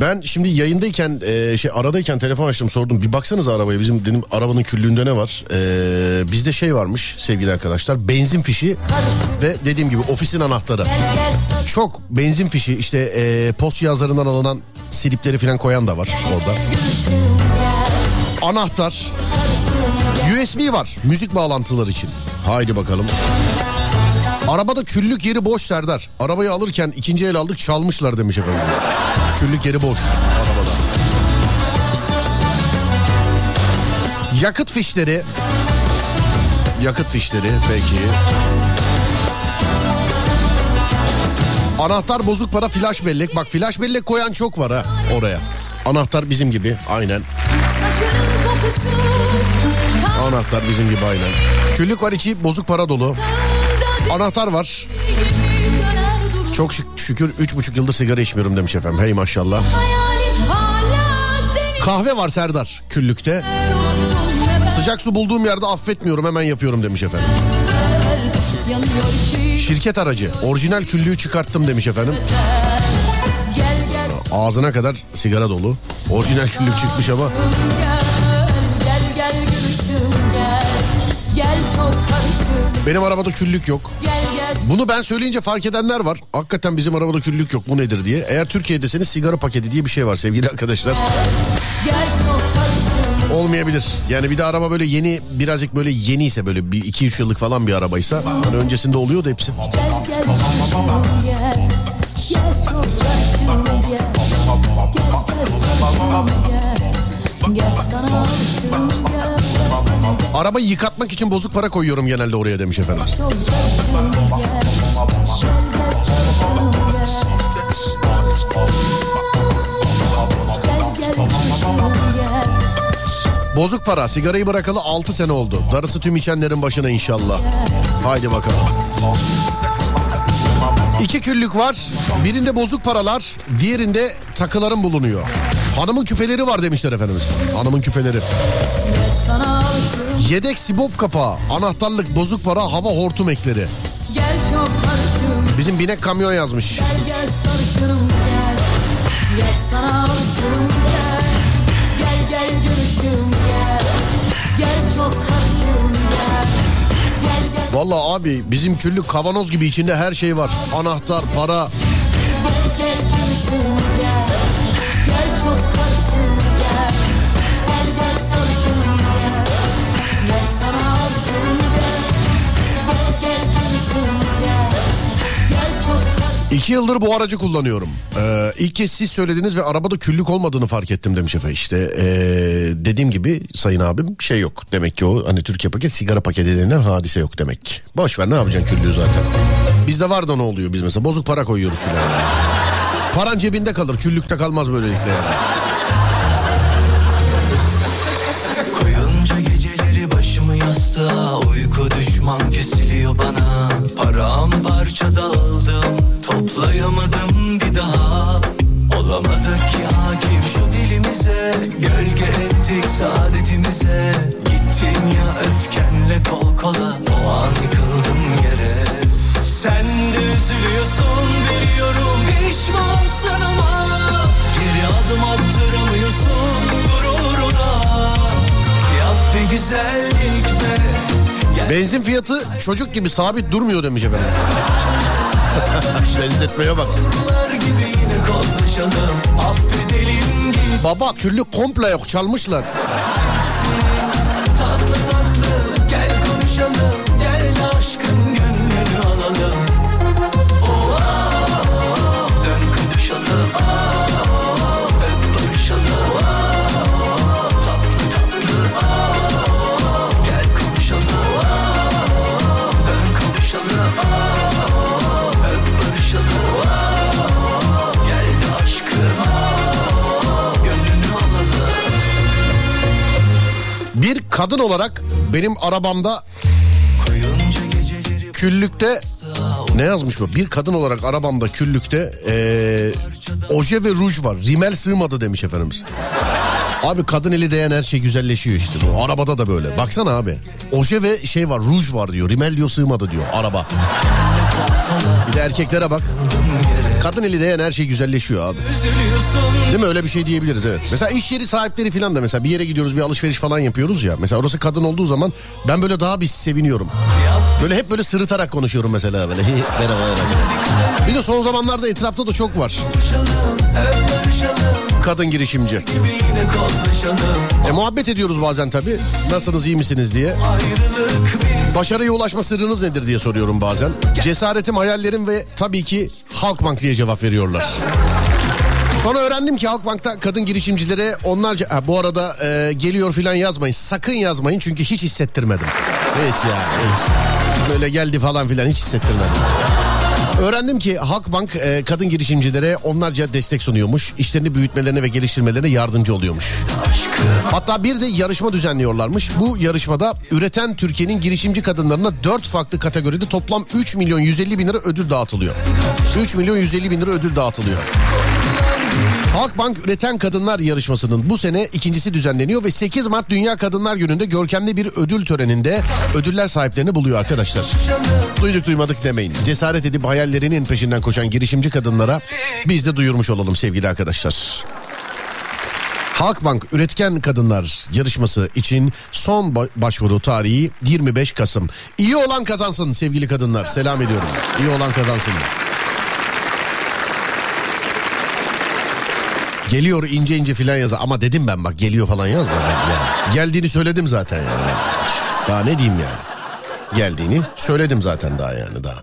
Ben şimdi yayındayken e, şey aradayken telefon açtım sordum bir baksanız arabaya bizim dedim arabanın küllüğünde ne var? E, bizde şey varmış sevgili arkadaşlar benzin fişi ve dediğim gibi ofisin anahtarı. Çok benzin fişi işte e, post yazarından alınan silipleri falan koyan da var orada. Anahtar, USB var müzik bağlantıları için. Haydi bakalım. Arabada küllük yeri boş Serdar. Arabayı alırken ikinci el aldık çalmışlar demiş efendim. Küllük yeri boş arabada. Yakıt fişleri. Yakıt fişleri peki. Anahtar bozuk para flash bellek. Bak flash bellek koyan çok var ha oraya. Anahtar bizim gibi aynen. Anahtar bizim gibi aynen. Küllük var içi bozuk para dolu. Anahtar var. Çok şük- şükür üç buçuk yıldır sigara içmiyorum demiş efendim. Hey maşallah. Kahve var Serdar küllükte. Sıcak su bulduğum yerde affetmiyorum hemen yapıyorum demiş efendim. Şirket aracı orijinal küllüğü çıkarttım demiş efendim. Ağzına kadar sigara dolu. Orijinal küllük çıkmış ama Benim arabada küllük yok. Bunu ben söyleyince fark edenler var. Hakikaten bizim arabada küllük yok bu nedir diye. Eğer Türkiye'deseniz sigara paketi diye bir şey var sevgili arkadaşlar. Olmayabilir. Yani bir de araba böyle yeni birazcık böyle yeniyse böyle bir 2-3 yıllık falan bir arabaysa. Hani öncesinde oluyordu hepsi. Gel gel Gel Arabayı yıkatmak için bozuk para koyuyorum genelde oraya demiş efendim. Bozuk para sigarayı bırakalı 6 sene oldu. Darısı tüm içenlerin başına inşallah. Haydi bakalım. İki küllük var. Birinde bozuk paralar, diğerinde takılarım bulunuyor. Hanımın küpeleri var demişler efendimiz. Hanımın küpeleri. Yedek sibop kapağı, anahtarlık, bozuk para, hava hortum ekleri. Bizim binek kamyon yazmış. Gel gel sarışınım gel Gel sana alışım gel Gel gel görüşüm gel Gel çok karışım gel Gel gel Vallahi abi bizim küllük kavanoz gibi içinde her şey var. Anahtar, para. gel Gel İki yıldır bu aracı kullanıyorum. Ee, ilk kez siz söylediniz ve arabada küllük olmadığını fark ettim demiş Efe. İşte ee, dediğim gibi sayın abim şey yok. Demek ki o hani Türkiye paket sigara paketi denilen hadise yok demek ki. Boş ver ne yapacaksın küllüğü zaten. Bizde var da ne oluyor biz mesela bozuk para koyuyoruz filan. Paran cebinde kalır küllükte kalmaz böylelikle yani. Düşman kesiliyor bana. Paramparça dağıldım Toplayamadım bir daha. Olamadık ki hakim şu dilimize? Gölge ettik saadetimize. Gittin ya öfkenle kol kola. O an yıkıldım yere. Sen de üzülüyorsun biliyorum. Pişmansın ama. Geri adım attıramıyorsun gururuna. Yap bir güzellik be Benzin fiyatı çocuk gibi sabit durmuyor demiş efendim. Benzetmeye bak. Baba küllük komple yok çalmışlar. Kadın olarak benim arabamda küllükte ne yazmış bu? Bir kadın olarak arabamda küllükte eee oje ve ruj var. Rimel sığmadı demiş efendimiz. Abi kadın eli değen her şey güzelleşiyor işte. Bu arabada da böyle. Baksana abi. Oje ve şey var ruj var diyor. Rimel diyor sığmadı diyor araba. Bir de erkeklere bak. Kadın eli değen her şey güzelleşiyor abi. Değil mi? Öyle bir şey diyebiliriz evet. Mesela iş yeri sahipleri falan da mesela bir yere gidiyoruz bir alışveriş falan yapıyoruz ya. Mesela orası kadın olduğu zaman ben böyle daha bir seviniyorum. Böyle hep böyle sırıtarak konuşuyorum mesela böyle. merhaba merhaba. Bir de son zamanlarda etrafta da çok var. Kadın girişimci. E muhabbet ediyoruz bazen tabii. Nasılsınız iyi misiniz diye. Ayrılık Başarıya ulaşma sırrınız nedir diye soruyorum bazen. Cesaretim, hayallerim ve tabii ki Halkbank diye cevap veriyorlar. Sonra öğrendim ki Halkbank'ta kadın girişimcilere onlarca... Ha, bu arada e, geliyor filan yazmayın. Sakın yazmayın çünkü hiç hissettirmedim. Hiç ya. Hiç. Böyle geldi falan filan hiç hissettirmedim. Öğrendim ki Halkbank e, kadın girişimcilere onlarca destek sunuyormuş. İşlerini büyütmelerine ve geliştirmelerine yardımcı oluyormuş. Hatta bir de yarışma düzenliyorlarmış. Bu yarışmada üreten Türkiye'nin girişimci kadınlarına 4 farklı kategoride toplam 3 milyon 150 bin lira ödül dağıtılıyor. 3 milyon 150 bin lira ödül dağıtılıyor. Halkbank Üreten Kadınlar Yarışması'nın bu sene ikincisi düzenleniyor ve 8 Mart Dünya Kadınlar Günü'nde görkemli bir ödül töreninde ödüller sahiplerini buluyor arkadaşlar. Duyduk duymadık demeyin. Cesaret edip hayallerinin peşinden koşan girişimci kadınlara biz de duyurmuş olalım sevgili arkadaşlar. Halkbank Üretken Kadınlar yarışması için son ba- başvuru tarihi 25 Kasım. İyi olan kazansın sevgili kadınlar. Selam ediyorum. İyi olan kazansın. Geliyor ince ince filan yazar. Ama dedim ben bak geliyor falan yazma. Yani. Geldiğini söyledim zaten yani. Daha ne diyeyim yani. Geldiğini söyledim zaten daha yani daha.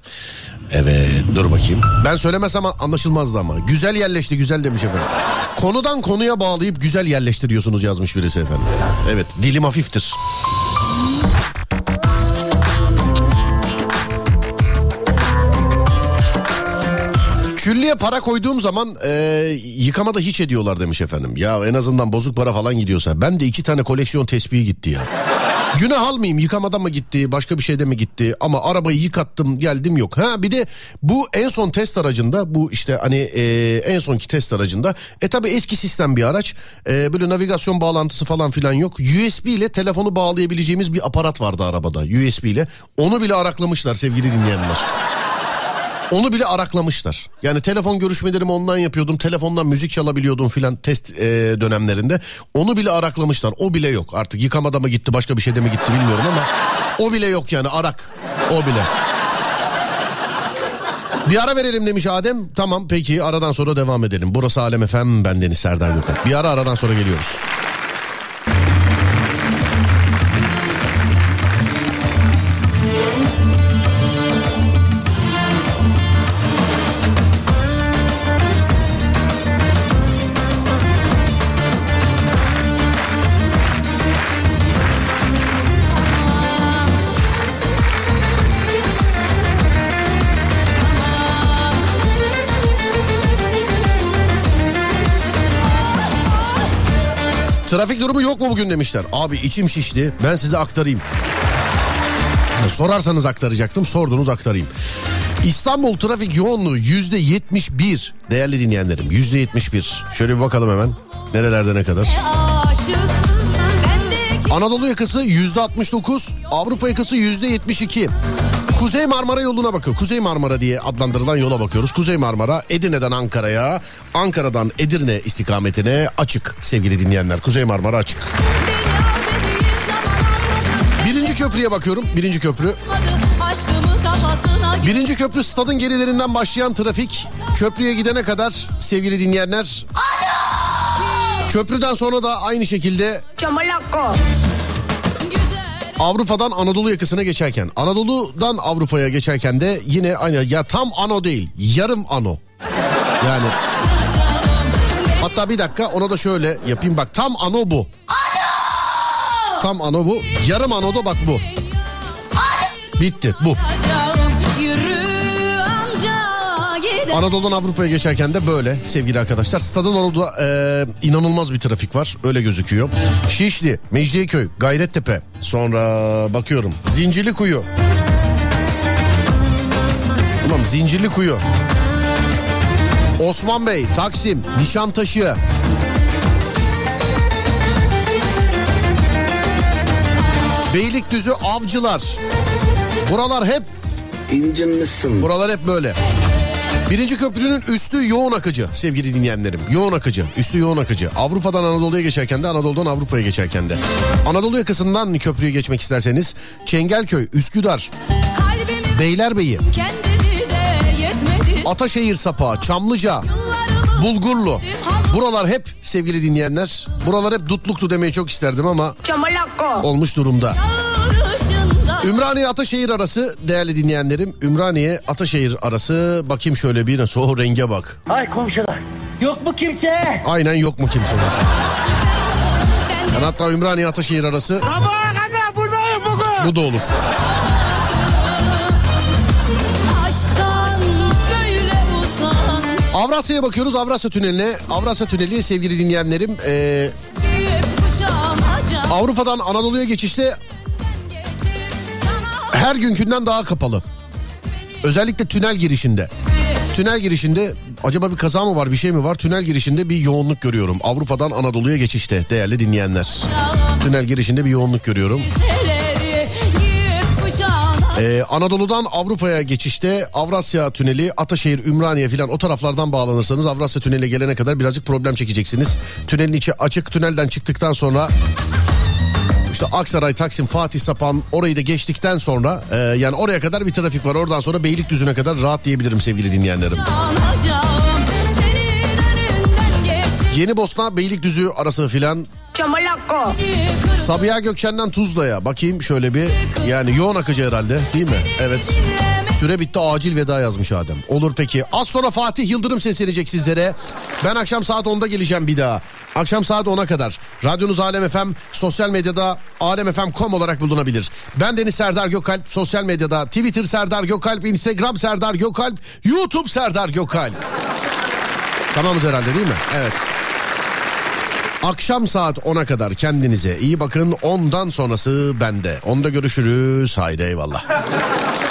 Evet dur bakayım. Ben söylemesem anlaşılmazdı ama. Güzel yerleşti güzel demiş efendim. Konudan konuya bağlayıp güzel yerleştiriyorsunuz yazmış birisi efendim. Evet dilim hafiftir. Küllüye para koyduğum zaman e, yıkamada hiç ediyorlar demiş efendim. Ya en azından bozuk para falan gidiyorsa. Ben de iki tane koleksiyon tespihi gitti ya. Günah almayayım yıkamada mı gitti başka bir şeyde mi gitti ama arabayı yıkattım geldim yok. Ha bir de bu en son test aracında bu işte hani e, en sonki test aracında e tabi eski sistem bir araç e, böyle navigasyon bağlantısı falan filan yok. USB ile telefonu bağlayabileceğimiz bir aparat vardı arabada USB ile onu bile araklamışlar sevgili dinleyenler. Onu bile araklamışlar. Yani telefon görüşmelerimi ondan yapıyordum. Telefondan müzik çalabiliyordum filan test e, dönemlerinde. Onu bile araklamışlar. O bile yok. Artık yıkamada mı gitti başka bir şeyde mi gitti bilmiyorum ama o bile yok yani arak. O bile. Bir ara verelim demiş Adem. Tamam peki aradan sonra devam edelim. Burası Alem Efem ben Deniz Serdar Gökhan. Bir ara aradan sonra geliyoruz. Trafik durumu yok mu bugün demişler. Abi içim şişti ben size aktarayım. Sorarsanız aktaracaktım sordunuz aktarayım. İstanbul trafik yoğunluğu yüzde yetmiş bir değerli dinleyenlerim yüzde yetmiş bir. Şöyle bir bakalım hemen nerelerde ne kadar. Anadolu yakası yüzde 69, Avrupa yakası yüzde 72. Kuzey Marmara yoluna bakıyor. Kuzey Marmara diye adlandırılan yola bakıyoruz. Kuzey Marmara Edirne'den Ankara'ya, Ankara'dan Edirne istikametine açık sevgili dinleyenler. Kuzey Marmara açık. Birinci köprüye bakıyorum. Birinci köprü. Birinci köprü stadın gerilerinden başlayan trafik. Köprüye gidene kadar sevgili dinleyenler. Köprüden sonra da aynı şekilde güzel Avrupa'dan Anadolu yakasına geçerken, Anadolu'dan Avrupa'ya geçerken de yine aynı ya tam ano değil, yarım ano. Yani hatta bir dakika ona da şöyle yapayım bak tam ano bu. Tam ano bu. Yarım ano da bak bu. Bitti bu. Yürü Anadolu'dan Avrupa'ya geçerken de böyle sevgili arkadaşlar. Stadın orada e, inanılmaz bir trafik var. Öyle gözüküyor. Şişli, Mecidiyeköy, Gayrettepe. Sonra bakıyorum. Zincirlikuyu. Tamam Zincirlikuyu. Osman Bey, Taksim, Nişantaşı. Beylikdüzü, Avcılar. Buralar hep İncinmişsin. Buralar hep böyle. Birinci köprünün üstü yoğun akıcı sevgili dinleyenlerim. Yoğun akıcı. Üstü yoğun akıcı. Avrupa'dan Anadolu'ya geçerken de Anadolu'dan Avrupa'ya geçerken de. Anadolu yakasından köprüye geçmek isterseniz Çengelköy, Üsküdar, Kalbimin Beylerbeyi, Ataşehir Sapağı, Çamlıca, Bulgurlu. Buralar hep sevgili dinleyenler. Buralar hep dutluktu demeyi çok isterdim ama olmuş durumda. Yarışında Ümraniye Ataşehir arası değerli dinleyenlerim. Ümraniye Ataşehir arası bakayım şöyle bir nasıl o renge bak. Ay komşular. Yok mu kimse? Aynen yok mu kimse? Yani hatta Ümraniye Ataşehir arası Sabaha kadar buradayım bugün. bu da olur. Avrasya'ya bakıyoruz Avrasya Tüneli'ne. Avrasya Tüneli sevgili dinleyenlerim ee, Avrupa'dan Anadolu'ya geçişte her günkünden daha kapalı. Özellikle tünel girişinde. Tünel girişinde acaba bir kaza mı var bir şey mi var? Tünel girişinde bir yoğunluk görüyorum. Avrupa'dan Anadolu'ya geçişte değerli dinleyenler. Tünel girişinde bir yoğunluk görüyorum. Ee, Anadolu'dan Avrupa'ya geçişte Avrasya Tüneli, Ataşehir, Ümraniye filan o taraflardan bağlanırsanız Avrasya Tüneli'ne gelene kadar birazcık problem çekeceksiniz. Tünelin içi açık. Tünelden çıktıktan sonra işte Aksaray, Taksim, Fatih, Sapan orayı da geçtikten sonra e, yani oraya kadar bir trafik var. Oradan sonra Beylikdüzü'ne kadar rahat diyebilirim sevgili dinleyenlerim. Yeni Bosna, Beylikdüzü arası filan Çamalakko. Sabiha Gökçen'den Tuzla'ya bakayım şöyle bir yani yoğun akıcı herhalde değil mi? Evet. Süre bitti acil veda yazmış Adem. Olur peki. Az sonra Fatih Yıldırım seslenecek sizlere. Ben akşam saat 10'da geleceğim bir daha. Akşam saat 10'a kadar. Radyonuz Alem FM sosyal medyada alemfm.com olarak bulunabilir. Ben Deniz Serdar Gökalp sosyal medyada Twitter Serdar Gökalp, Instagram Serdar Gökalp, YouTube Serdar Gökalp. Tamamız herhalde değil mi? Evet. Akşam saat 10'a kadar kendinize iyi bakın. Ondan sonrası bende. Onda görüşürüz. Haydi eyvallah.